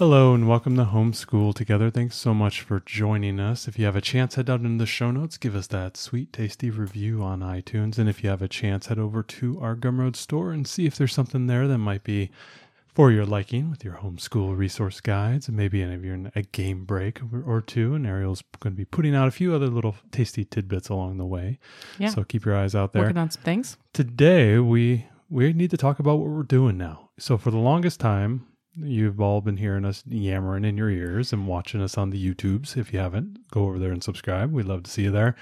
Hello and welcome to Homeschool Together. Thanks so much for joining us. If you have a chance, head down into the show notes, give us that sweet, tasty review on iTunes. And if you have a chance, head over to our Gumroad store and see if there's something there that might be for your liking with your homeschool resource guides and maybe any of your a game break or, or two. And Ariel's going to be putting out a few other little tasty tidbits along the way. Yeah. So keep your eyes out there Working on some things. today we we need to talk about what we're doing now. So for the longest time, you've all been hearing us yammering in your ears and watching us on the YouTubes. If you haven't, go over there and subscribe. We'd love to see you there.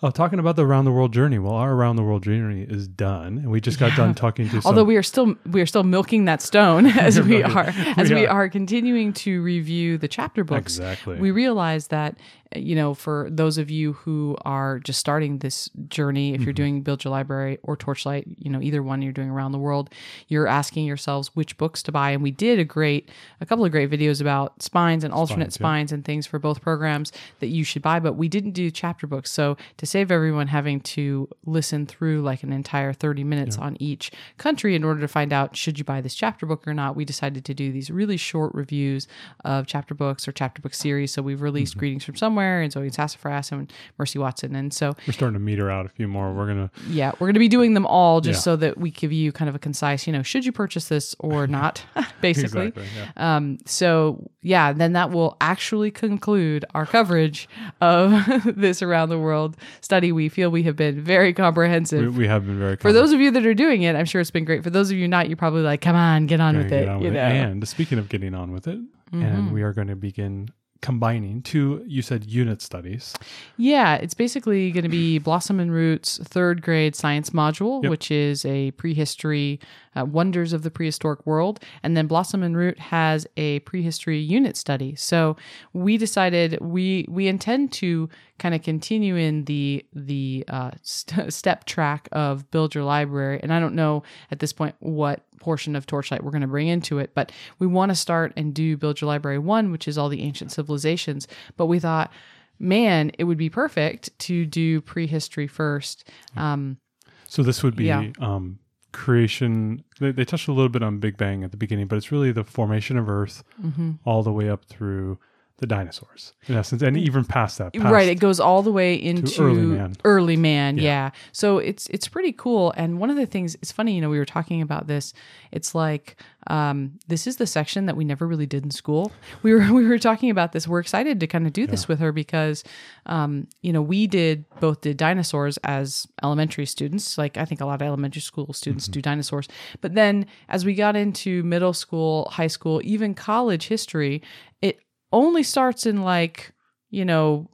Uh, talking about the around the world journey. Well, our around the world journey is done, and we just got Yeah. done talking to. Some, Although we are still we are still milking that stone as we are as We we are. are continuing to review the chapter books. exactly, We realize that you know for those of you who are just starting this journey, if you're Mm-hmm. doing Build Your Library or Torchlight, you know either one you're doing around the world, you're asking yourselves which books to buy. And we did a great a couple of great videos about spines and alternate Spines, yeah. and things for both programs that you should buy, but we didn't do chapter books. So to save everyone having to listen through like an entire 30 minutes on each country in order to find out should you buy this chapter book or not, we decided to do these really short reviews of chapter books or chapter book series. So we've released Mm-hmm. Greetings from Somewhere and Zoe and Sassafras and Mercy Watson. And so we're starting to meter out a few more. We're gonna yeah, we're going to be doing them all just Yeah. so that we give you kind of a concise, you know, should you purchase this or not, basically. exactly. Yeah. Um, so yeah, then that will actually conclude our coverage of this around the world study. We feel we have been very comprehensive. we, we have been very for those of you that are doing it, I'm sure it's been great. For those of you not, you're probably like, come on, get on gonna with get it. on You with know, Mm-hmm. And speaking of getting on with it, and we are going to begin combining two. You said unit studies. Yeah, it's basically going to be Blossom and Roots third grade science module, Yep. which is a prehistory uh, wonders of the prehistoric world, and then Blossom and Root has a prehistory unit study. So we decided we we intend to kind of continue in the the uh, st- step track of build your library, and I don't know at this point what portion of Torchlight we're going to bring into it, but we want to start and do build your library one, which is all the ancient civilizations. But we thought man, it would be perfect to do prehistory first. Um, So this would be Yeah. um, creation. They, they touched a little bit on Big Bang at the beginning, but it's really the formation of Earth Mm-hmm. all the way up through the dinosaurs, in essence, and even past that. Past, right, it goes all the way into early man. early man, Yeah. yeah. So it's it's pretty cool. And one of the things it's funny, you know, we were talking about this. It's like um, this is the section that we never really did in school. We were we were talking about this. We're excited to kind of do this with her because um, you know we did both did dinosaurs as elementary students. Like I think a lot of elementary school students Mm-hmm. do dinosaurs. But then as we got into middle school, high school, even college history, it only starts in like you know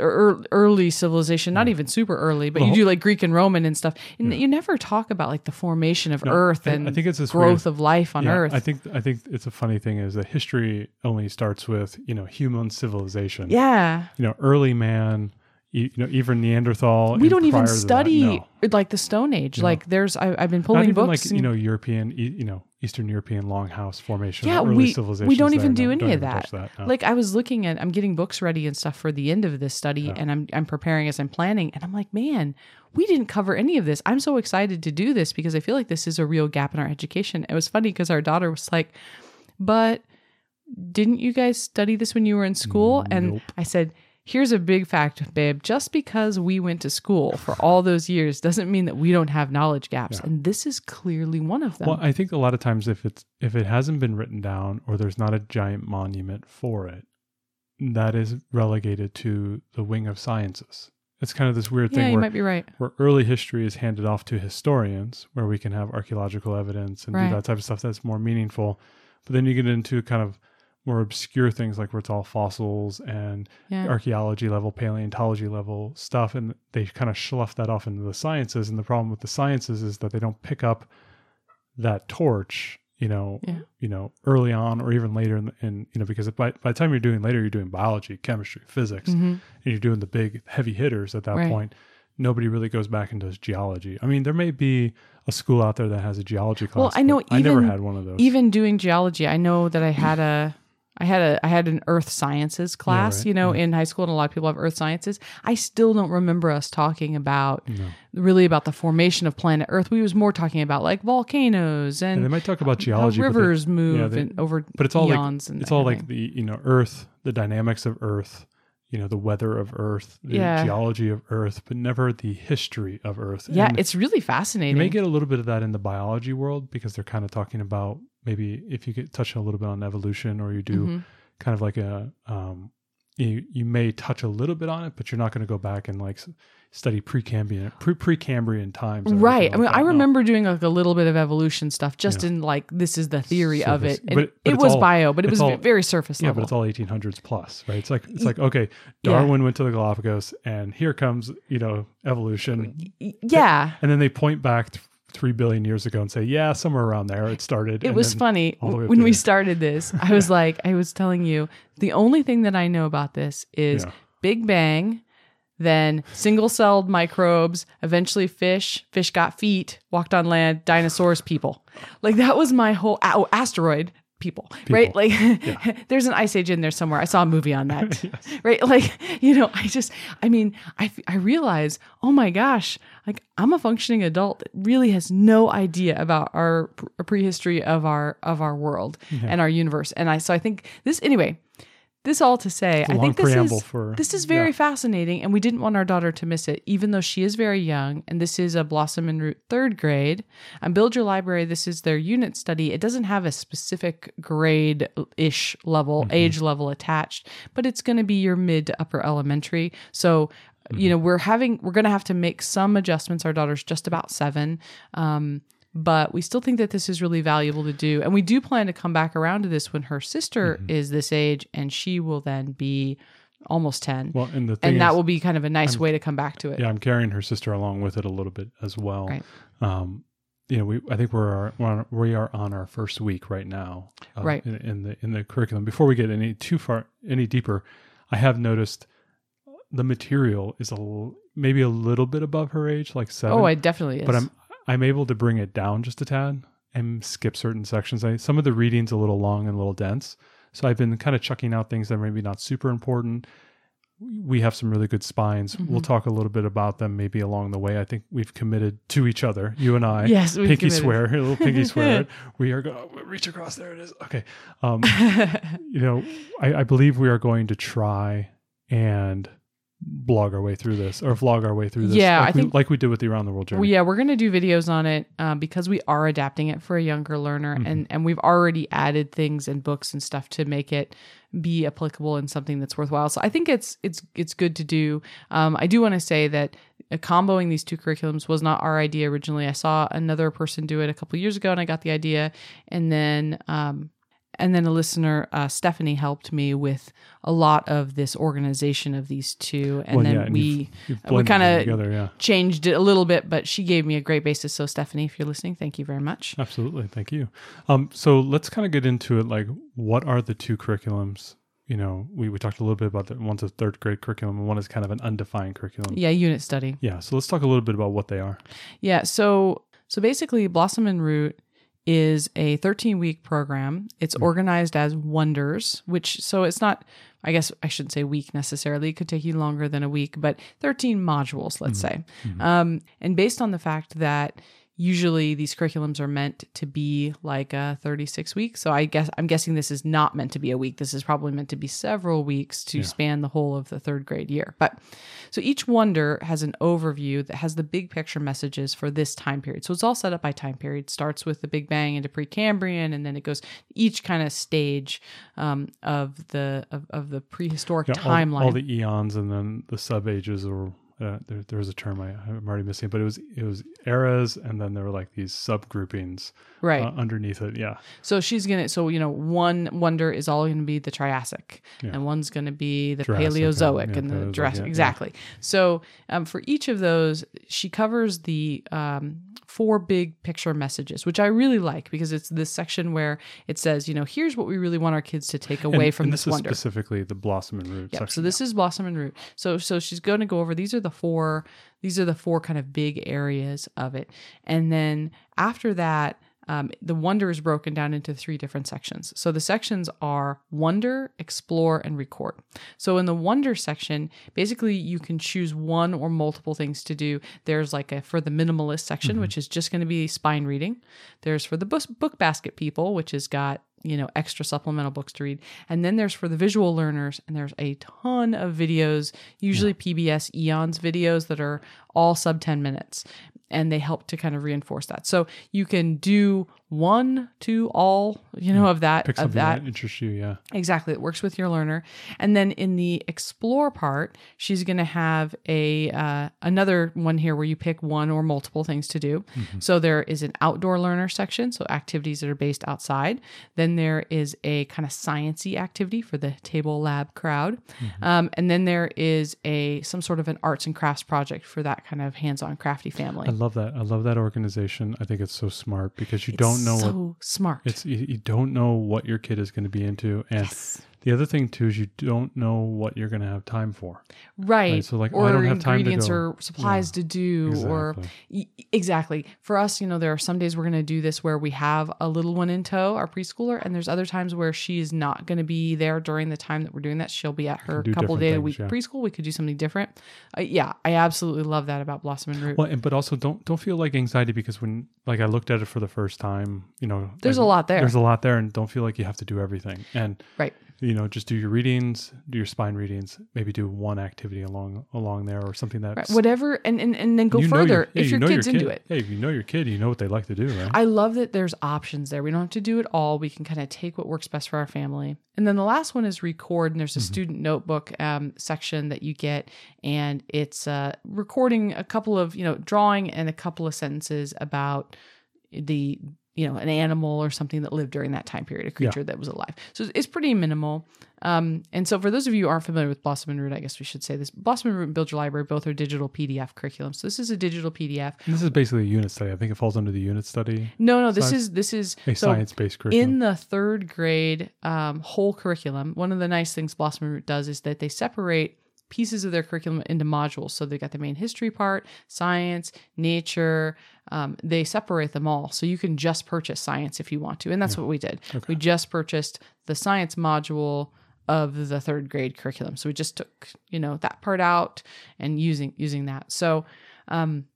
ear- early civilization not even super early but you do like greek and roman and stuff and you never talk about like the formation of No, earth I- I think it's this growth weird- of life on Yeah, earth I think I think it's a funny thing is that history only starts with you know human civilization. yeah You know, early man. You, know, even Neanderthal. we don't even that, study no. Uh, like the stone age like there's I, i've been Not pulling even books like you know European, you know, Eastern European longhouse formation. yeah early we, we don't even do No, any of that, that no. like i was looking at i'm getting books ready and stuff for the end of this study and i'm i'm preparing as i'm planning and i'm like man we didn't cover any of this i'm so excited to do this because i feel like this is a real gap in our education it was funny because our daughter was like but didn't you guys study this when you were in school mm, and i said Here's a big fact, babe. Just because we went to school for all those years doesn't mean that we don't have knowledge gaps. And this is clearly one of them. Well, I think a lot of times if it's if it hasn't been written down or there's not a giant monument for it, that is relegated to the wing of sciences. it's kind of this weird Yeah, thing you where might be right. where early history is handed off to historians, where we can have archaeological evidence and Right. do that type of stuff that's more meaningful. But then you get into kind of more obscure things like where it's all fossils and Yeah. archaeology level, paleontology level stuff, and they kind of slough that off into the sciences. And the problem with the sciences is that they don't pick up that torch, you know, Yeah. you know, early on or even later in, in you know, because by, by the time you're doing later, you're doing biology, chemistry, physics, hmm and you're doing the big heavy hitters at that Right. point. Nobody really goes back and does geology. I mean, there may be a school out there that has a geology class. Well, I know but I never had one of those. Even doing geology, I know that I had a. I had a I had an earth sciences class, right. you know, Yeah. in high school, and a lot of people have earth sciences. I still don't remember us talking about no. really about the formation of planet Earth. We was more talking about like volcanoes And and, they might talk about how geology, but they- rivers move they- and over but it's all like and it's all like the you know Earth, the dynamics of Earth, you know, the weather of Earth, the Yeah. geology of Earth, but never the history of Earth. yeah, And it's really fascinating. you may get a little bit of that in the biology world because they're kind of talking about maybe if you get touch a little bit on evolution or you do Mhm. kind of like a um you you may touch a little bit on it, but you're not going to go back and like study Precambrian pre Precambrian times. Right. like I mean, that. I No. remember doing like a little bit of evolution stuff just Yeah. in like this is the theory of it. And But- but it was all- bio, but it was all- very surface Yeah, level. but it's all 1800s plus, right? It's like it's like okay, Yeah. Darwin went to the Galapagos, and here comes you know evolution, yeah. and then they point back three billion years ago and say, yeah, somewhere around there it started. It was funny all the way up when we started this. I was like, I was telling you, the only thing that I know about this is Yeah. Big Bang, then single celled microbes, eventually fish, fish got feet, walked on land, dinosaurs, people. Like that was my whole oh, asteroid. People, right? Like, there's an ice age in there somewhere. I saw a movie on that, right? Like, you know, I just, I mean, I, I realize, oh my gosh, like I'm a functioning adult that really has no idea about our pr- prehistory of our of our world and our universe. And I, so I think this anyway. This all to say, I think this is for- this is very yeah. fascinating, and we didn't want our daughter to miss it, even though she is very young. And this is a Blossom and Root third grade. On Build Your Library, this is their unit study. It doesn't have a specific grade ish level, Mm-hmm. age level attached, but it's going to be your mid to upper elementary. So Mm-hmm. you know we're having we're going to have to make some adjustments our daughter's just about seven um, but we still think that this is really valuable to do and we do plan to come back around to this when her sister Mm-hmm. is this age and she will then be almost 10 Well, and the and that is- will be kind of a nice way to come back to it yeah, I'm carrying her sister along with it a little bit as well. Right. Um, you know, we I think we're, our, we're on, we are on our first week right now, uh, Right. In, in the in the curriculum. Before we get any too far any deeper, I have noticed the material is a l- maybe a little bit above her age, like seven. oh it definitely is but I'm I'm able to bring it down just a tad and skip certain sections. I, some of the reading's a little long and a little dense, so I've been kind of chucking out things that are maybe not super important. We have some really good spines. Mm-hmm. We'll talk a little bit about them maybe along the way. I think we've committed to each other, you and I. Yes, pinky committed. swear, a little pinky swear. We are going to reach across. There it is. Okay. Um, you know, I, I believe we are going to try and blog our way through this or vlog our way through this. Yeah, like I we, think- like we did with the around the world journey. Well, yeah, we're going to do videos on it um, because we are adapting it for a younger learner, Mm-hmm. and and we've already added things and books and stuff to make it be applicable and something that's worthwhile. So I think it's it's it's good to do. Um, I do want to say that uh, comboing these two curriculums was not our idea originally. I saw another person do it a couple years ago, and I got the idea, and then. Um, and then a listener, uh, Stephanie, helped me with a lot of this organization of these two, and Well, then yeah, and we you've- you've we kind of yeah. changed it a little bit, but she gave me a great basis. So, Stephanie, if you're listening, thank you very much. Absolutely. Thank you. Um, so let's kind of get into it. Like, what are the two curriculums? You know, we, we talked a little bit about that. One's a third grade curriculum and one is kind of an undefined curriculum. Yeah, unit study. Yeah. So let's talk a little bit about what they are. Yeah, so so basically, Blossom and Root is a 13 week program. It's hmm. organized as wonders, which so it's not. I guess I shouldn't say week necessarily. It could take you longer than a week, but 13 modules, let's hmm. say. Hmm. Um, and based on the fact that usually these curriculums are meant to be like a 36 weeks. So I guess I'm guessing this is not meant to be a week. This is probably meant to be several weeks to span the whole of the third grade year. But so each wonder has an overview that has the big picture messages for this time period. So it's all set up by time period. starts with the Big Bang into Precambrian, and then it goes each kind of stage um, of the of, of the prehistoric Yeah, all- timeline. All, the eons and then the sub ages or uh, there, there was a term I, I'm already missing, but it was it was eras, and then there were like these subgroupings Right. uh, underneath it. Yeah, So she's gonna. So you know, one wonder is all gonna be the Triassic, Yeah. and one's gonna be the Jurassic, Paleozoic yeah, and the Paleozoic, Jurassic. yeah, yeah. exactly. So um, for each of those, she covers the um, four big picture messages, which I really like because it's this section where it says, you know, here's what we really want our kids to take away and, from and this, this is wonder. specifically the blossom and root. Yep. section. So this is blossom and root. So so she's going to go over these are the four these are the four kind of big areas of it, and then after that. Um, the wonder is broken down into three different sections. So the sections are wonder, explore, and record. So in the wonder section, basically you can choose one or multiple things to do. There's like a for the minimalist section, which is just going to be spine reading. There's for the book, book basket people, which has got you know extra supplemental books to read. And then there's for the visual learners and there's a ton of videos usually pbs eons videos that are all sub 10 minutes and they help to kind of reinforce that. So you can do one to all you know of that pick of something that that interests you. Yeah, Exactly. It works with your learner. And then in the explore part, she's going to have a uh, another one here where you pick one or multiple things to do. So there is an outdoor learner section, so activities that are based outside. Then there is a kind of sciency activity for the table lab crowd. Um, and then there is a some sort of an arts and crafts project for that kind of hands-on crafty family. I love that. I love that organization. I think it's so smart because you don't know so what smart. it's you, you don't know what your kid is going to be into and the other thing too is you don't know what you're going to have time for right. right, so, like, oh, or I don't have time to ingredients go. or supplies to do or Exactly. Y- exactly for us you know there are some days we're going to do this where we have a little one in tow our preschooler and there's other times where she is not going to be there during the time that we're doing that she'll be at her couple day a week yeah. preschool we could do something different uh, yeah i absolutely love that about blossom and root well and, but also don't don't feel like anxiety because when like i looked at it for the first time you know There's a lot there. there's a lot there and don't feel like you have to do everything and right you know just do your readings do your spine readings maybe do one activity along along there or something that right whatever and, and and then go further your, yeah, if you your kid's your into it hey if you know your kid you know what they like to do right I love that there's options there. We don't have to do it all. We can kind of take what works best for our family. And then the last one is record. And there's a student notebook um, section that you get, and it's uh, recording a couple of you know drawing and a couple of sentences about the you know an animal or something that lived during that time period, a creature that was alive. So it's pretty minimal. Um, and so for those of you who aren't familiar with Blossom and Root, I guess we should say this: Blossom and Root and Build Your Library both are digital PDF curriculums. So this is a digital PDF. And this is basically a unit study i think it falls under the unit study No, no, this is this is a so science-based curriculum in the third grade um, whole curriculum, one of the nice things Blossom and Root does is that they separate pieces of their curriculum into modules. So they've got the main history part, science, nature. Um, they separate them all. So you can just purchase science if you want to. And that's what we did. We just purchased the science module of the third grade curriculum. So we just took, you know, that part out and using using that. So um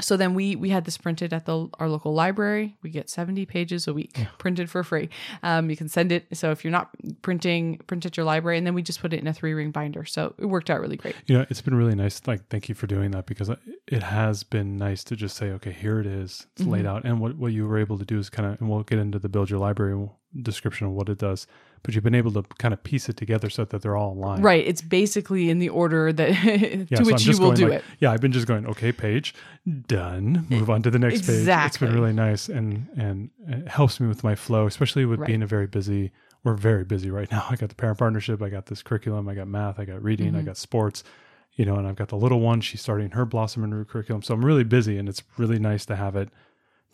so then we we had this printed at the our local library. We get 70 pages a week printed for free. Um, you can send it. So if you're not printing, print at your library, and then we just put it in a three ring binder. So it worked out really great. you know it's been really nice like thank you for doing that because it has been nice to just say okay here it is it's Mm-hmm. laid out and what, what you were able to do is kind of and we'll get into the build your library description of what it does but you've been able to kind of piece it together so that they're all aligned Right. It's basically in the order that Yeah, to so which you will do like- it. Yeah, I've been just going, okay, page, done. Move on to the next page. It's been really nice and and it helps me with my flow, especially with Right. being a very busy we're very busy right now. I got the parent partnership, I got this curriculum, I got math, I got reading, Mm-hmm. I got sports, you know, and I've got the little one, she's starting her Blossom and Root curriculum. So I'm really busy and it's really nice to have it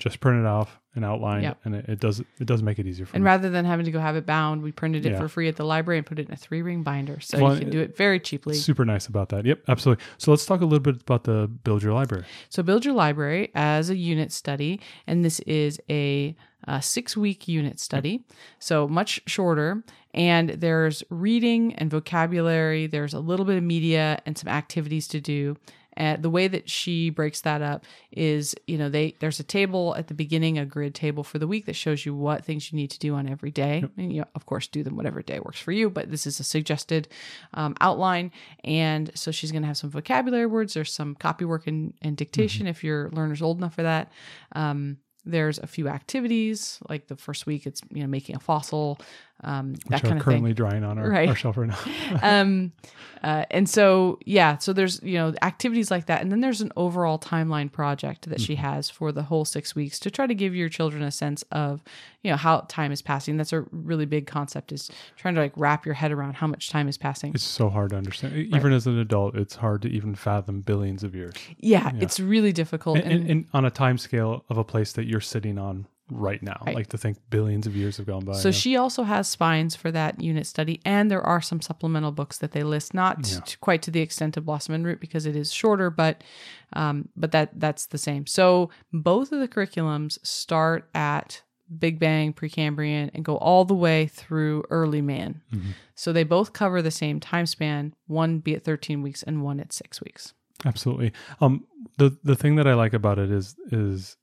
just print it off and outline Yep. and it, it does it does make it easier for And me. rather than having to go have it bound, we printed it Yeah. for free at the library and put it in a three ring binder. So Well, you can do it very cheaply. Super nice about that. Yep, absolutely. So let's talk a little bit about the build your library. So build your library as a unit study, and this is a, uh six week unit study, so much shorter. And there's reading and vocabulary. There's a little bit of media and some activities to do. And the way that she breaks that up is, you know, they there's a table at the beginning, a grid table for the week that shows you what things you need to do on every day. And you, know, of course, do them whatever day works for you. But this is a suggested um, outline. And so she's going to have some vocabulary words. There's some copy work and, and dictation if your learner's old enough for that. Um, there's a few activities like the first week it's you know making a fossil um, Which that are kind of currently thing. drying on our, Right. our shelf right now. um, uh, and so yeah, so there's you know activities like that, and then there's an overall timeline project that she has for the whole six weeks to try to give your children a sense of you know how time is passing. That's a really big concept is trying to like wrap your head around how much time is passing. it's so hard to understand. E- Even as an adult, it's hard to even fathom billions of years. yeah, it's really difficult. And, and, and on a time scale of a place that you're sitting on right now, Right. like to think billions of years have gone by. So yeah. she also has spines for that unit study, and there are some supplemental books that they list, not Yeah. to, quite to the extent of Blossom and Root because it is shorter, but um, but that that's the same. So both of the curriculums start at Big Bang, Precambrian, and go all the way through Early Man. Mhm. So they both cover the same time span. One be at thirteen weeks, and one at six weeks. Absolutely. Um, the the thing that I like about it is is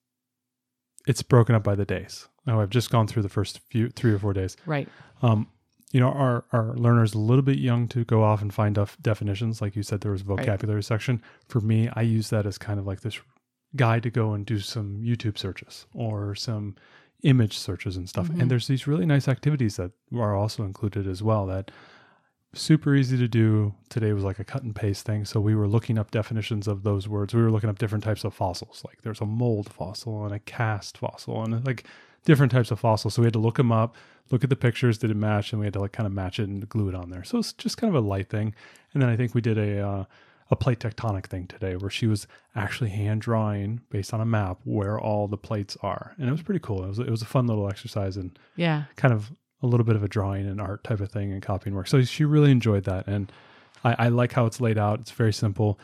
it's broken up by the days. Now I've just gone through the first few three or four days. Right. Um, you know, our our learners a little bit young to go off and find def- definitions. Like you said, there was a vocabulary section. For me, I use that as kind of like this guide to go and do some YouTube searches or some image searches and stuff. Mhm. And there's these really nice activities that are also included as well that super easy to do. Today was like a cut and paste thing. So we were looking up definitions of those words. We were looking up different types of fossils. Like there's a mold fossil and a cast fossil and like different types of fossils. So we had to look them up, look at the pictures, did it match, and we had to like kind of match it and glue it on there. So it's just kind of a light thing. And then I think we did a uh, a plate tectonic thing today where she was actually hand drawing based on a map where all the plates are, and it was pretty cool. It was it was a fun little exercise and Yeah. kind of a little bit of a drawing and art type of thing and copying work. So she really enjoyed that, and I, I like how it's laid out. It's very simple.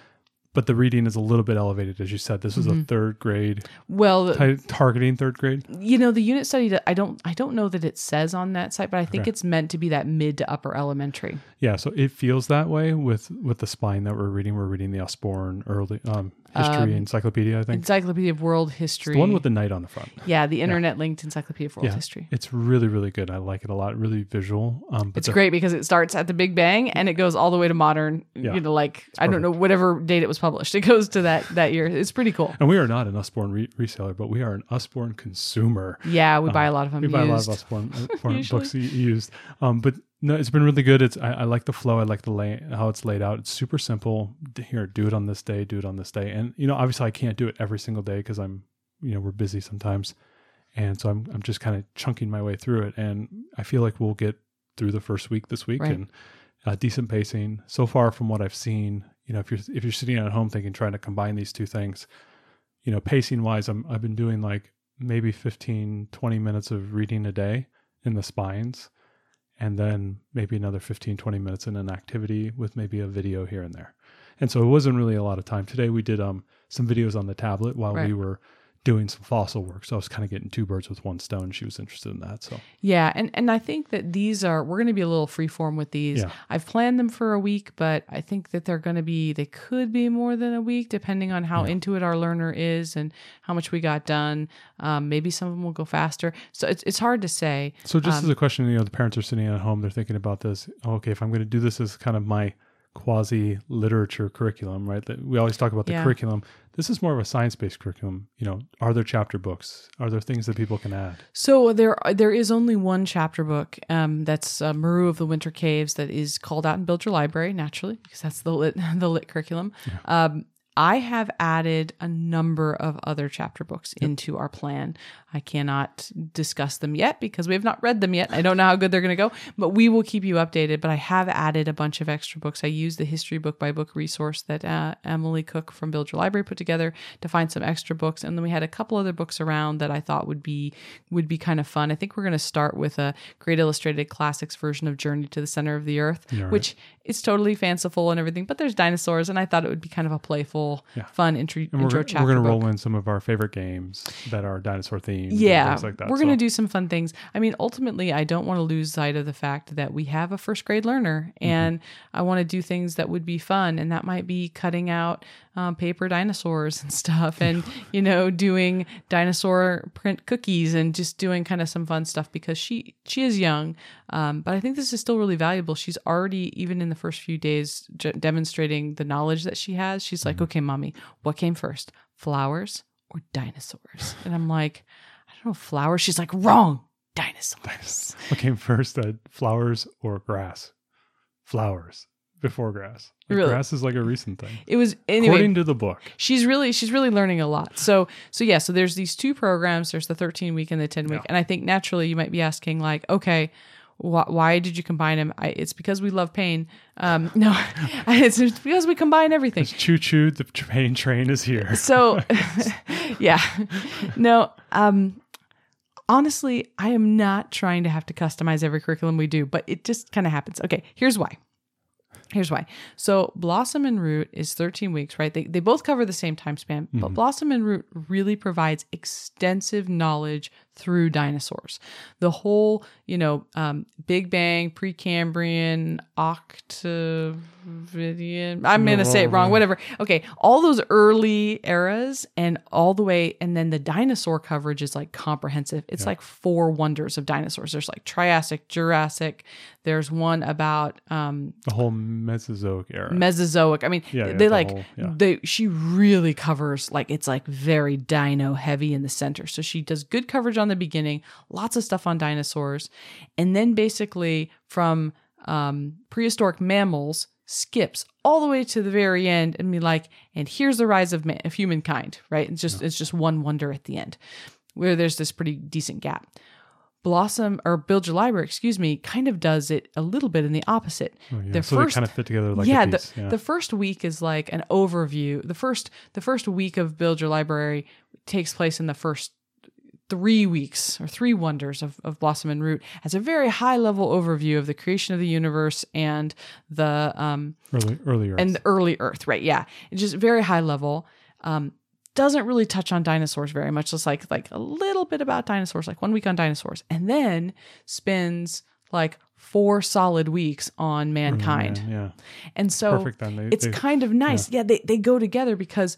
But the reading is a little bit elevated, as you said. This is a Mhm. third grade, Well, ti- targeting third grade. you know the unit study that i don't i don't know that it says on that site but i think Okay. it's meant to be that mid to upper elementary Yeah, so it feels that way with with the spine that we're reading. We're reading the Usborne early um, history Um, encyclopedia. I think encyclopedia of world it's history the one with the knight on the front. yeah the internet linked encyclopedia of world Yeah. history It's really really good. I like it a lot. Really visual. Um, but it's the- great because it starts at the big bang and it goes all the way to modern Yeah. you know like i don't know whatever date it was published it goes to that that year it's pretty cool And we are not an Usborne re- reseller, but we are an Usborne consumer. yeah we buy a lot of them We buy a lot of. Usborne, Usborne books used. Um, but no, it's been really good. It's I, I like the flow. I like the lay how it's laid out. It's super simple. Here, do it on this day. Do it on this day. And you know, obviously, I can't do it every single day because I'm, you know, we're busy sometimes, and so I'm I'm just kind of chunking my way through it. And I feel like we'll get through the first week this week Right. and uh, decent pacing so far from what I've seen. You know, if you're if you're sitting at home thinking trying to combine these two things, you know, pacing wise, I'm I've been doing like maybe 15, 20 minutes of reading a day in the spines, and then maybe another 15, 20 minutes in an activity with maybe a video here and there. And so it wasn't really a lot of time. Today we did um some videos on the tablet while we were doing some fossil work. So I was kind of getting two birds with one stone. She was interested in that. So Yeah, and and I think that these are we're going to be a little freeform with these. Yeah. I've planned them for a week, but I think that they're going to be they could be more than a week depending on how Yeah. into it our learner is and how much we got done. Um, maybe some of them will go faster. So it's it's hard to say. So just Um, as a question, you know, the parents are sitting at home, they're thinking about this. Okay, if I'm going to do this as kind of my quasi literature curriculum, right? That we always talk about the Yeah. curriculum. This is more of a science based curriculum. You know, are there chapter books? Are there things that people can add? So there there is only one chapter book um, that's uh, Maroo of the Winter Caves that is called out and Build Your Library naturally because that's the lit the lit curriculum. Um, I have added a number of other chapter books into our plan. I cannot discuss them yet because we have not read them yet. I don't know how good they're going to go, but we will keep you updated. But I have added a bunch of extra books. I used the history book by book resource that uh, Emily Cook from Build Your Library put together to find some extra books, and then we had a couple other books around that I thought would be would be kind of fun. I think we're going to start with a Great Illustrated Classics version of Journey to the Center of the Earth, right. which is totally fanciful and everything, but there's dinosaurs, and I thought it would be kind of a playful, Yeah. fun intro, And intro we're, chapter. we're going to roll in some of our favorite games that are dinosaur themed. Yeah, things like that. we're going to do some fun things. I mean, ultimately, I don't want to lose sight of the fact that we have a first grade learner, Mm-hmm. and I want to do things that would be fun, and that might be cutting out um, paper dinosaurs and stuff, and you know, doing dinosaur print cookies, and just doing kind of some fun stuff because she she is young, um, but I think this is still really valuable. She's already even in the first few days j- demonstrating the knowledge that she has. She's Mm-hmm. like, "Okay, mommy, what came first, flowers or dinosaurs?" And I'm like. I don't know, flowers. She's like, wrong. dinosaurs. What came first, uh, flowers or grass? Flowers before grass. Like, Really? Grass is like a recent thing. It was anyway. According to the book. she's really she's really learning a lot so so yeah so there's these two programs there's the 13 week and the 10 week Yeah. and i think naturally you might be asking like okay wh- why did you combine them I, it's because we love pain um no it's because we combine everything Choo choo, the train train is here. so yeah no um honestly i am not trying to have to customize every curriculum we do but it just kind of happens okay here's why here's why. So blossom and root is 13 weeks right? They, they both cover the same time span but mm-hmm. blossom and root really provides extensive knowledge through dinosaurs. The whole you know um, big bang precambrian octavidian i'm gonna say it wrong whatever. Okay all those early eras and all the way and then the dinosaur coverage is like comprehensive. It's like four wonders of dinosaurs. There's like triassic jurassic. There's one about um The whole Mesozoic era. mesozoic. I mean Yeah, yeah, they the like whole- yeah. they she really covers like it's like very dino heavy in the center. So she does good coverage on the beginning lots of stuff on dinosaurs and then basically from um, prehistoric mammals skips all the way to the very end and be like and here's the rise of, man, of humankind right it's just it's just one wonder at the end where there's this pretty decent gap blossom or build your library excuse me kind of does it a little bit in the opposite Oh, yeah. the so first they kind of fit together like yeah, the, yeah. the first week is like an overview. The first the first week of Build Your Library takes place in the first three weeks or three wonders of, of Blossom and Root as a very high level overview of the creation of the universe and the um early, earth and the early Earth, right? Yeah, it's just very high level. Um, doesn't really touch on dinosaurs very much. Just like like a little bit about dinosaurs, like one week on dinosaurs, and then spends like four solid weeks on mankind. yeah. And so. They- it's they- kind of nice. Yeah, they, they go together because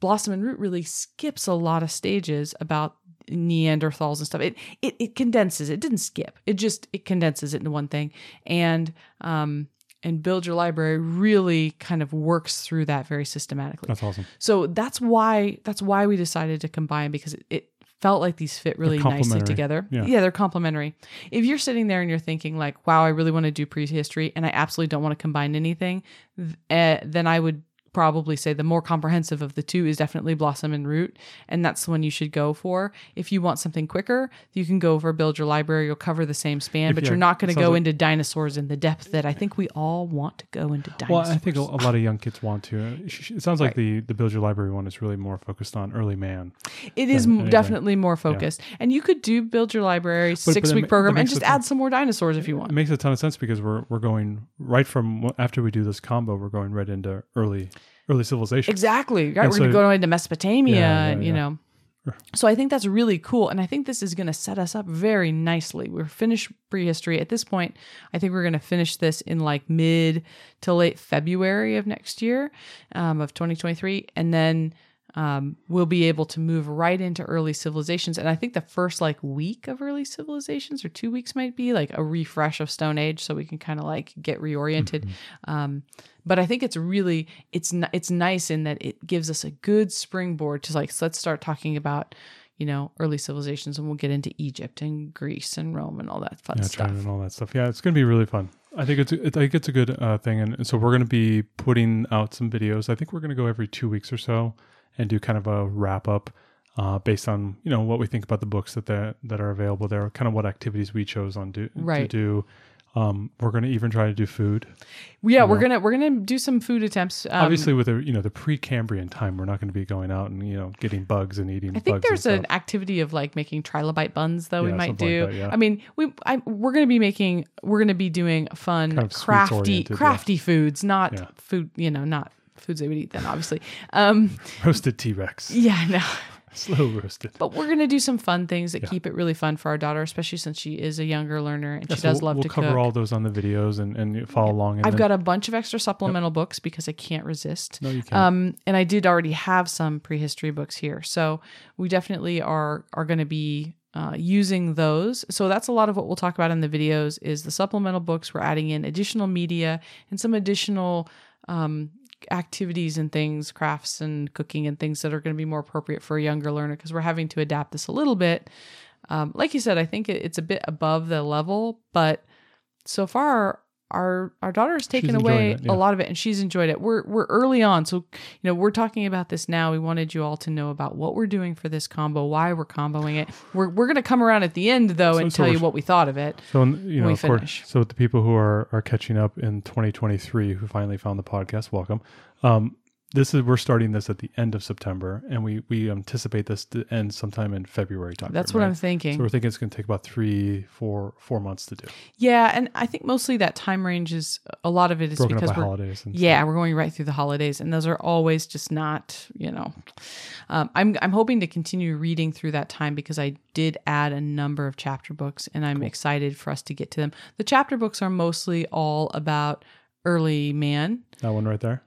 Blossom and Root really skips a lot of stages about Neanderthals and stuff. It it it condenses. It didn't skip. It just it condenses it into one thing. And um and Build Your Library really kind of works through that very systematically. That's awesome. So that's why that's why we decided to combine because it, it felt like these fit really nicely together. Yeah. they're complementary. If you're sitting there and you're thinking like, "Wow, I really want to do prehistory and I absolutely don't want to combine anything," th- uh, then I would probably say the more comprehensive of the two is definitely Blossom and Root, and that's the one you should go for. If you want something quicker, you can go for Build Your Library. You'll cover the same span, If but you- you're not going to go like- into dinosaurs in the depth that I think we all want to go into dinosaurs. Well, I think a, lot of young kids want to. Uh, It sounds like Right. the the Build Your Library one is really more focused on early man. It is anything. definitely more focused. And you could do build your library but six that week ma- program and just add some more dinosaurs if you want. It makes a ton of sense because we're we're going right from after we do this combo, we're going right into early early civilization. Exactly. Right. And We're going to so- go into Mesopotamia, Yeah, yeah, and, you know. So I think that's really cool. And I think this is going to set us up very nicely. We're finished prehistory. At this point, I think we're going to finish this in like mid to late February of next year, um, of 2023. And then um, we'll be able to move right into early civilizations. And I think the first like week of early civilizations or two weeks might be like a refresh of Stone Age, so we can kind of like get reoriented. Um, but I think it's really it's it's nice in that it gives us a good springboard to like so let's start talking about you know early civilizations and we'll get into Egypt and Greece and Rome and all that fun yeah, stuff. China and all that stuff. Yeah, it's going to be really fun. I think it's I think it's a good uh, thing, and so we're going to be putting out some videos. I think we're going to go every two weeks or so and do kind of a wrap up uh, based on you know what we think about the books that that, that are available there, kind of what activities we chose on do, to do. Um, we're going to even try to do food. Yeah, we're gonna we're gonna do some food attempts. Um, Obviously, with the you know the Precambrian time, we're not going to be going out and you know getting bugs and eating. I think there's an stuff. activity of like making trilobite buns though we might do. like that, yeah. I mean, we I, we're going to be making we're going to be doing fun Kind of sweets crafty yeah. crafty foods, not Yeah. food, you know, not foods they would eat then obviously. Um roasted T Rex, yeah, no. slow roasted. But we're gonna do some fun things that Yeah. keep it really fun for our daughter, especially since she is a younger learner and Yeah, she so does we'll, love we'll to cover cook. all those on the videos and, and follow along. And I've then- got a bunch of extra supplemental books because I can't resist. no, you can't. Um, and I did already have some prehistory books here, so we definitely are are going to be uh, using those. So that's a lot of what we'll talk about in the videos. Is the supplemental books? We're adding in additional media and some additional um, activities and things, crafts and cooking and things that are going to be more appropriate for a younger learner because we're having to adapt this a little bit. um, like you said, I think it, it's a bit above the level, but so far our our daughter has taken away it, yeah. a lot of it and she's enjoyed it. We're we're early on, so you know we're talking about this now. We wanted you all to know about what we're doing for this combo, why we're comboing it. We're we're gonna come around at the end though So- and so tell you what we thought of it. So, you know, we of course, finish. so the people who are are catching up in 2023 who finally found the podcast, welcome. Um, this is we're starting this at the end of September, and we we anticipate this to end sometime in February time. That's what I'm thinking. So we're thinking it's going to take about three, four, four months to do. yeah, and I think mostly that time range is a lot of it is Broken because we're holidays. And Yeah, we're going right through the holidays, and those are always just not, you know. Um, I'm I'm hoping to continue reading through that time because I did add a number of chapter books, and I'm excited for us to get to them. The chapter books are mostly all about early man. that one right there.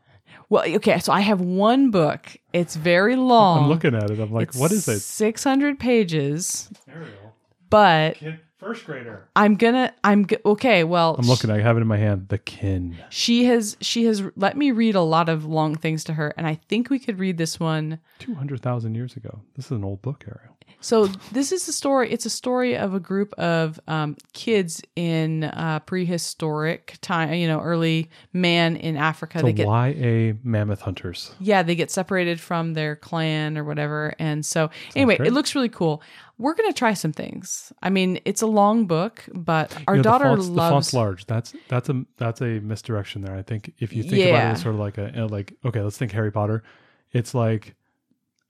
Well, okay, so I have one book. It's very long. I'm looking at it. I'm like, what is it? Six hundred pages, Ariel, but kid, first grader. I'm gonna. I'm go- okay. Well, I'm looking. I have it in my hand. The kin. She has she has let me read a lot of long things to her, and I think we could read this one. Two hundred thousand years ago. This is an old book, Ariel. So this is a story. It's a story of a group of um, kids in uh, prehistoric time. You know, early man in Africa. So they YA mammoth hunters. yeah, they get separated from their clan or whatever. And so anyway, great. it looks really cool. We're gonna try some things. I mean, it's a long book, but our You know, daughter the font's, the font's large. That's that's a that's a misdirection there. I think if you think about it as sort of like a like okay, let's think Harry Potter. It's like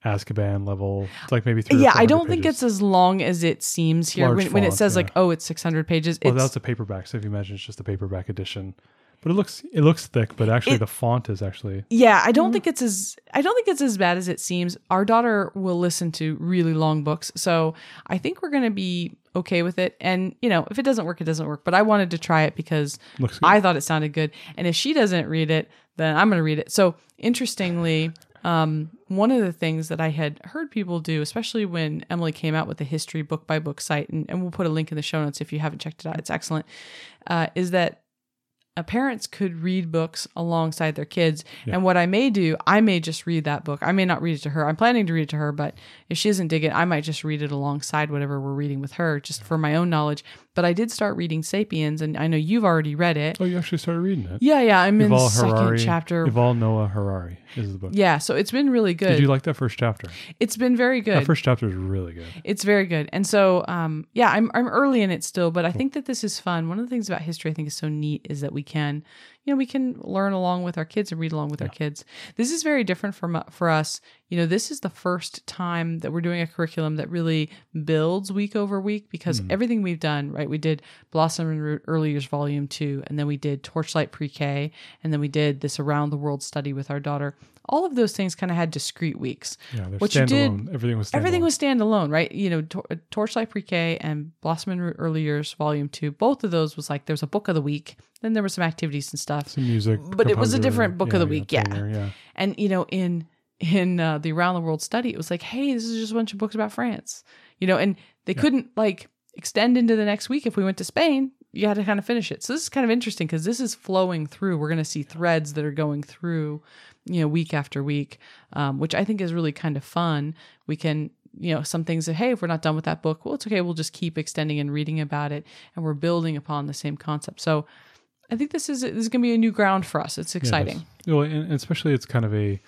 Azkaban level. It's like maybe three. or yeah, I don't think it's as long as it seems here. When, when it says yeah. like, oh, it's 600 pages, Well, it's that's a paperback. So if you imagine it's just a paperback edition, but it looks it looks thick. But actually, It- the font is actually Yeah, I don't think it's as I don't think it's as bad as it seems. Our daughter will listen to really long books, so I think we're going to be okay with it. And you know, if it doesn't work, it doesn't work. But I wanted to try it because. I thought it sounded good. And if she doesn't read it, then I'm going to read it. So interestingly, um, one of the things that I had heard people do, especially when Emily came out with the history book by book site, and, and we'll put a link in the show notes if you haven't checked it out. It's excellent. Uh, is that Uh, parents could read books alongside their kids. And what I may do, I may just read that book. I may not read it to her. I'm planning to read it to her, but if she doesn't dig it, I might just read it alongside whatever we're reading with her, just for my own knowledge. But I did start reading Sapiens, and I know you've already read it. oh, you actually started reading it. Yeah, yeah, I'm in the second Harari. chapter. Yuval Noah Harari is the book. Yeah, so it's been really good. Did you like that first chapter? it's been very good. That first chapter is really good. It's very good. And so, um, yeah, I'm I'm early in it still, but I think that this is fun. One of the things about history I think is so neat is that we can, you know, we can learn along with our kids and read along with our kids. This is very different from uh, for us. You know, this is the first time that we're doing a curriculum that really builds week over week because mm-hmm. everything we've done, right? We did Blossom and Root Early Years Volume 2, and then we did Torchlight Pre-K, and then we did this Around the World study with our daughter. All of those things kind of had discrete weeks. Yeah, they're What you did- standalone. Everything was standalone. Everything was standalone, right? You know, Tor- Torchlight Pre-K and Blossom and Root Early Years Volume Two. Both of those was like there's a book of the week. Then there were some activities and stuff. some music, But it was a different book of the week, yeah. singer, yeah. And you know, in in uh, the Around the World study, it was like, hey, this is just a bunch of books about France. You know, and they couldn't like extend into the next week if we went to Spain. You had to kind of finish it. So this is kind of interesting because this is flowing through. We're going to see threads that are going through, you know, week after week, um, which I think is really kind of fun. We can, you know, some things that hey, if we're not done with that book, well, it's okay. We'll just keep extending and reading about it, and we're building upon the same concept. So I think this is this is going to be a new ground for us. It's exciting. that's- well, and especially it's kind of a, you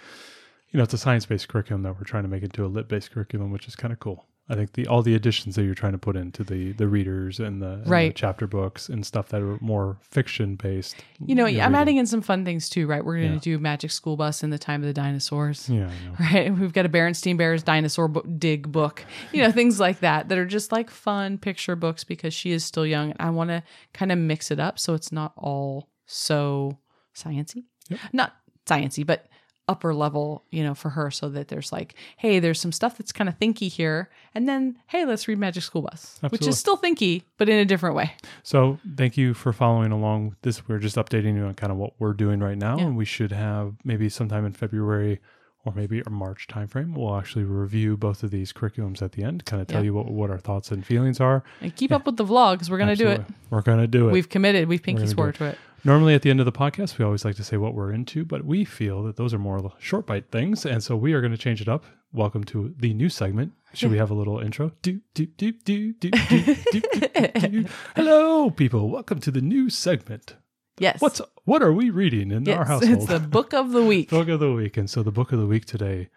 know, it's a science-based curriculum that we're trying to make into a lit-based curriculum, which is kind of cool. I think the all the additions that you're trying to put into the the readers and the, and the chapter books and stuff that are more fiction-based. You know, I'm reading. adding in some fun things too, right? We're going to Yeah. do Magic School Bus in the Time of the Dinosaurs. Yeah. Right, we've got a Berenstein Bears dinosaur book, dig book, you know, things like that that are just like fun picture books because she is still young. I want to kind of mix it up so it's not all so sciency, Yep. not sciency, but upper level, you know, for her, so that there's like, hey, there's some stuff that's kind of thinky here, and then hey, let's read Magic School Bus, which is still thinky but in a different way. So thank you for following along with this. We're just updating you on kind of what we're doing right now, Yeah. and we should have maybe sometime in February or maybe a March timeframe, we'll actually review both of these curriculums at the end, kind of tell Yeah. you what, what our thoughts and feelings are. And keep up with the vlogs. We're gonna do it. We're going to do it. We've committed. We've pinky swore it. to it. Normally, at the end of the podcast, we always like to say what we're into, but we feel that those are more short bite things. And so we are going to change it up. Welcome to the new segment. Should we have a little intro? Do, do, do, do, do, do, do, do, do, do. Hello, people. Welcome to the new segment. Yes. What's What are we reading in yes, our household? It's the book of the week. book of the week. And so the book of the week today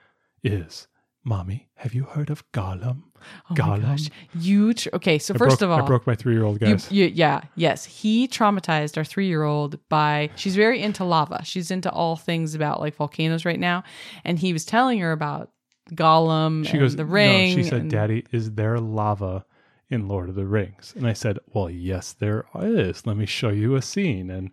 is Mommy, have you heard of Gollum? Oh Gollum. You tr- okay? So I first broke- of all, I broke my three year old You, guys. you, yeah, yes. He traumatized our three year old by, she's very into lava. She's into all things about like volcanoes right now. And he was telling her about Gollum She and goes, the ring. No, she said, and- Daddy, is there lava in Lord of the Rings? And I said, Well, yes, there is. Let me show you a scene. And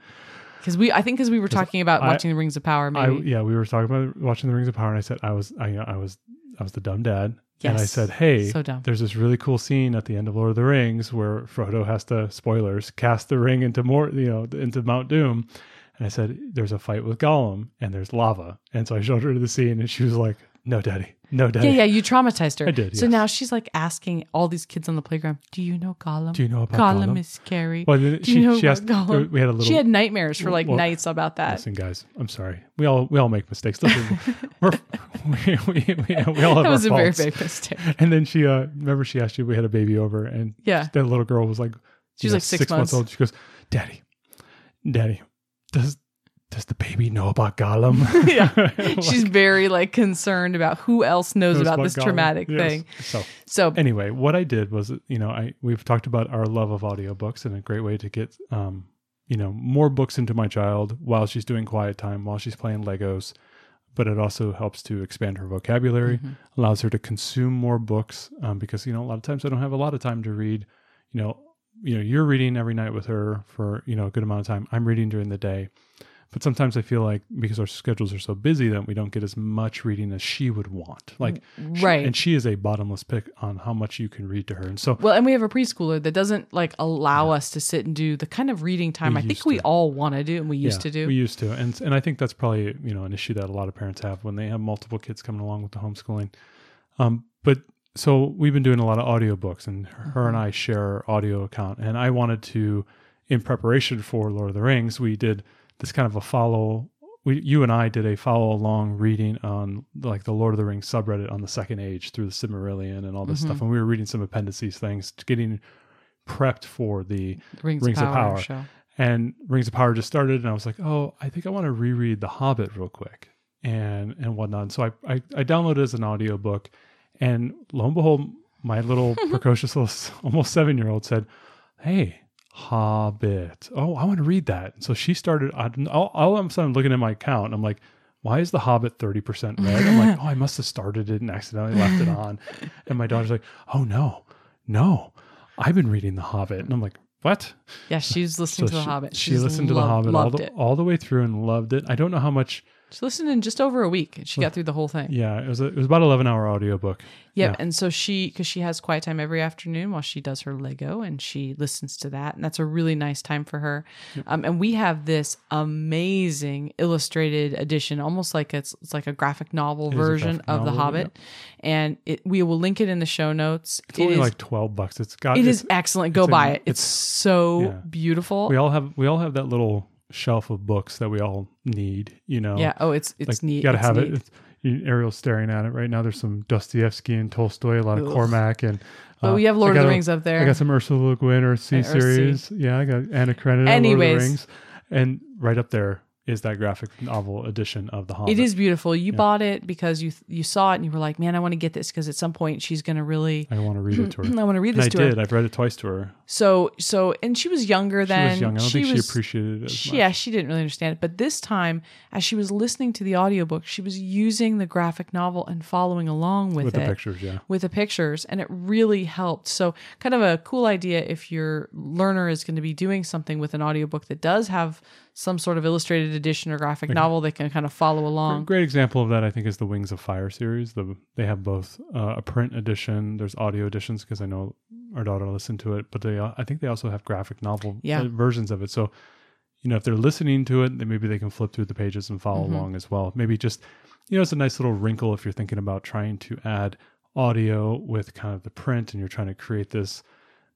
Because we, I think because we were talking about I- watching the Rings of Power, I, maybe. yeah, we were talking about watching the Rings of Power, and I said, I was, I, I was, I was the dumb dad. Yes. And I said, Hey, So dumb. there's this really cool scene at the end of Lord of the Rings where Frodo has to, spoilers, cast the ring into more, you know, into Mount Doom. And I said, There's a fight with Gollum and there's lava. And so I showed her the scene, and she was like, No, Daddy, no, Daddy. yeah, yeah, you traumatized her. I did, So yes. now she's like asking all these kids on the playground, "Do you know Gollum? Do you know about Gollum, Gollum? is scary." Well, Do she, you know she asked, Gollum? we had a little, she had nightmares for like Well, nights about that. Listen, guys, I'm sorry. We all we all make mistakes. Listen, we're, we, we, we, we all have that was a our very big mistake. And then she, uh, remember, she asked you. We had a baby over, and Yeah. that little girl was like, she's you know, like six months. old. She goes, "Daddy, Daddy, does does the baby know about Gollum?" Yeah. She's very like concerned about who else knows Knows about about this Gollum. traumatic Yes. thing. So So anyway, what I did was, you know, I we've talked about our love of audiobooks and a great way to get, um, you know, more books into my child while she's doing quiet time, while she's playing Legos. But it also helps to expand her vocabulary, Mm-hmm. allows her to consume more books um, because you know a lot of times I don't have a lot of time to read. You know, you know, you're reading every night with her for you know a good amount of time. I'm reading during the day. But sometimes I feel like because our schedules are so busy that we don't get as much reading as she would want. Like, she- Right. and she is a bottomless pick on how much you can read to her. And so, well, and we have a preschooler that doesn't like allow us to sit and do the kind of reading time We I think we to. all want to do and we used yeah, to do. We used to, and and I think that's probably you know an issue that a lot of parents have when they have multiple kids coming along with the homeschooling. Um, but so we've been doing a lot of audiobooks, and her and Mm-hmm. I share our audio account. And I wanted to, in preparation for Lord of the Rings, we did this kind of a follow. We, you and I did a follow along reading on like the Lord of the Rings subreddit on the second age through the Silmarillion and all this Mm-hmm. stuff. And we were reading some appendices things, getting prepped for the Rings, Rings of of Power, Power. show. and Rings of Power just started, and I was like, oh, I think I want to reread The Hobbit real quick and and whatnot. So I I, I downloaded it as an audiobook, and lo and behold, my little precocious little almost seven year old said, "Hey." Hobbit. Oh, I want to read that. So she started. All, all of a sudden, I'm looking at my account. And I'm like, why is The Hobbit 30% red? I'm like, oh, I must have started it and accidentally left it on. And my daughter's like, oh, no, no, I've been reading The Hobbit. And I'm like, what? Yeah, she's listening to The she, Hobbit. She listened to The Hobbit all the, it. all the way through and loved it. I don't know how much. She listened in just over a week and she got through the whole thing. Yeah, it was a, it was about 11 hour audiobook. Yep. Yeah. And so she, because she has quiet time every afternoon while she does her Lego and she listens to that. And that's a really nice time for her. Um, and we have this amazing illustrated edition, almost like it's, it's like a graphic novel a version graphic of The novel, Hobbit. And it, we will link it in the show notes. It's only is, like 12 bucks. It's got it it's- is excellent. Go it's a- buy it. It's, it's- so yeah. beautiful. We all have we all have that little shelf of books that we all need, you know. yeah. Oh, it's, it's like, neat. You got to It's have neat. it. It's, Ariel's staring at it right now. There's some Dostoevsky and Tolstoy, a lot of Ugh. Cormac, and But uh, we have Lord of the a- Rings up there. I got some Ursula Le Guin Earthsea series. Yeah, I got Anna Karenina, Lord of the Anyways. Rings, and right up there is that graphic novel edition of the Hobbit. It is beautiful. You bought it because you you saw it and you were like, "Man, I want to get this because at some point she's going to really I want to read it to her. I want to read this. and I to did. her." I've read it twice to her. So so and she was younger She then. was young. I don't think she appreciated it as she- much. Yeah, she didn't really understand it. But this time, as she was listening to the audiobook, she was using the graphic novel and following along with, with it. the pictures. Yeah. With the pictures, and it really helped. So, kind of a cool idea if your learner is going to be doing something with an audiobook that does have some sort of illustrated edition or graphic novel, they can kind of follow along. A great example of that, I think, is the Wings of Fire series. The they have both uh, a print edition. There's audio editions because I know our daughter listened to it, but they uh, I think they also have graphic novel Yeah. uh, versions of it. So, you know, if they're listening to it, then maybe they can flip through the pages and follow Mhm. along as well. Maybe just you know, it's a nice little wrinkle if you're thinking about trying to add audio with kind of the print and you're trying to create this,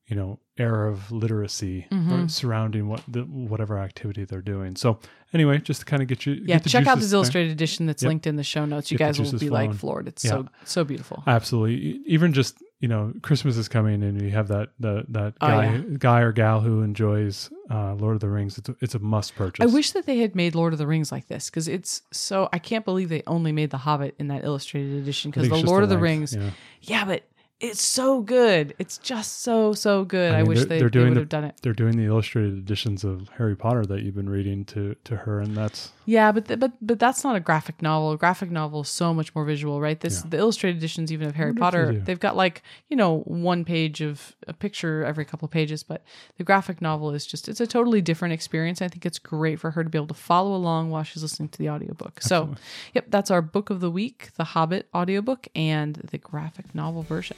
you know, air of literacy Mhm. surrounding what the whatever activity they're doing. So anyway, just to kind of get you Yeah, get the check out this there. illustrated edition that's Yep. linked in the show notes. You Get guys will be like floored. It's Yeah. so so beautiful. Absolutely. Even just, you know, Christmas is coming and you have that that, that Oh, guy yeah. guy or gal who enjoys uh, Lord of the Rings. It's a, it's a must purchase. I wish that they had made Lord of the Rings like this because it's so. I can't believe they only made The Hobbit in that illustrated edition because the Lord of the Rings, Yeah. yeah, but it's so good. It's just so so good. I, mean, wish they're- they, they would the- have done it. They're doing the illustrated editions of Harry Potter that you've been reading to to her, and that's Yeah, but th- but but that's not a graphic novel. A graphic novel is so much more visual, right? This Yeah. the illustrated editions even of Harry if they Potter, they've got like you know one page of a picture every couple of pages, but the graphic novel is just it's a totally different experience. I think it's great for her to be able to follow along while she's listening to the audiobook. So, yep, that's our book of the week, The Hobbit audiobook and the graphic novel version.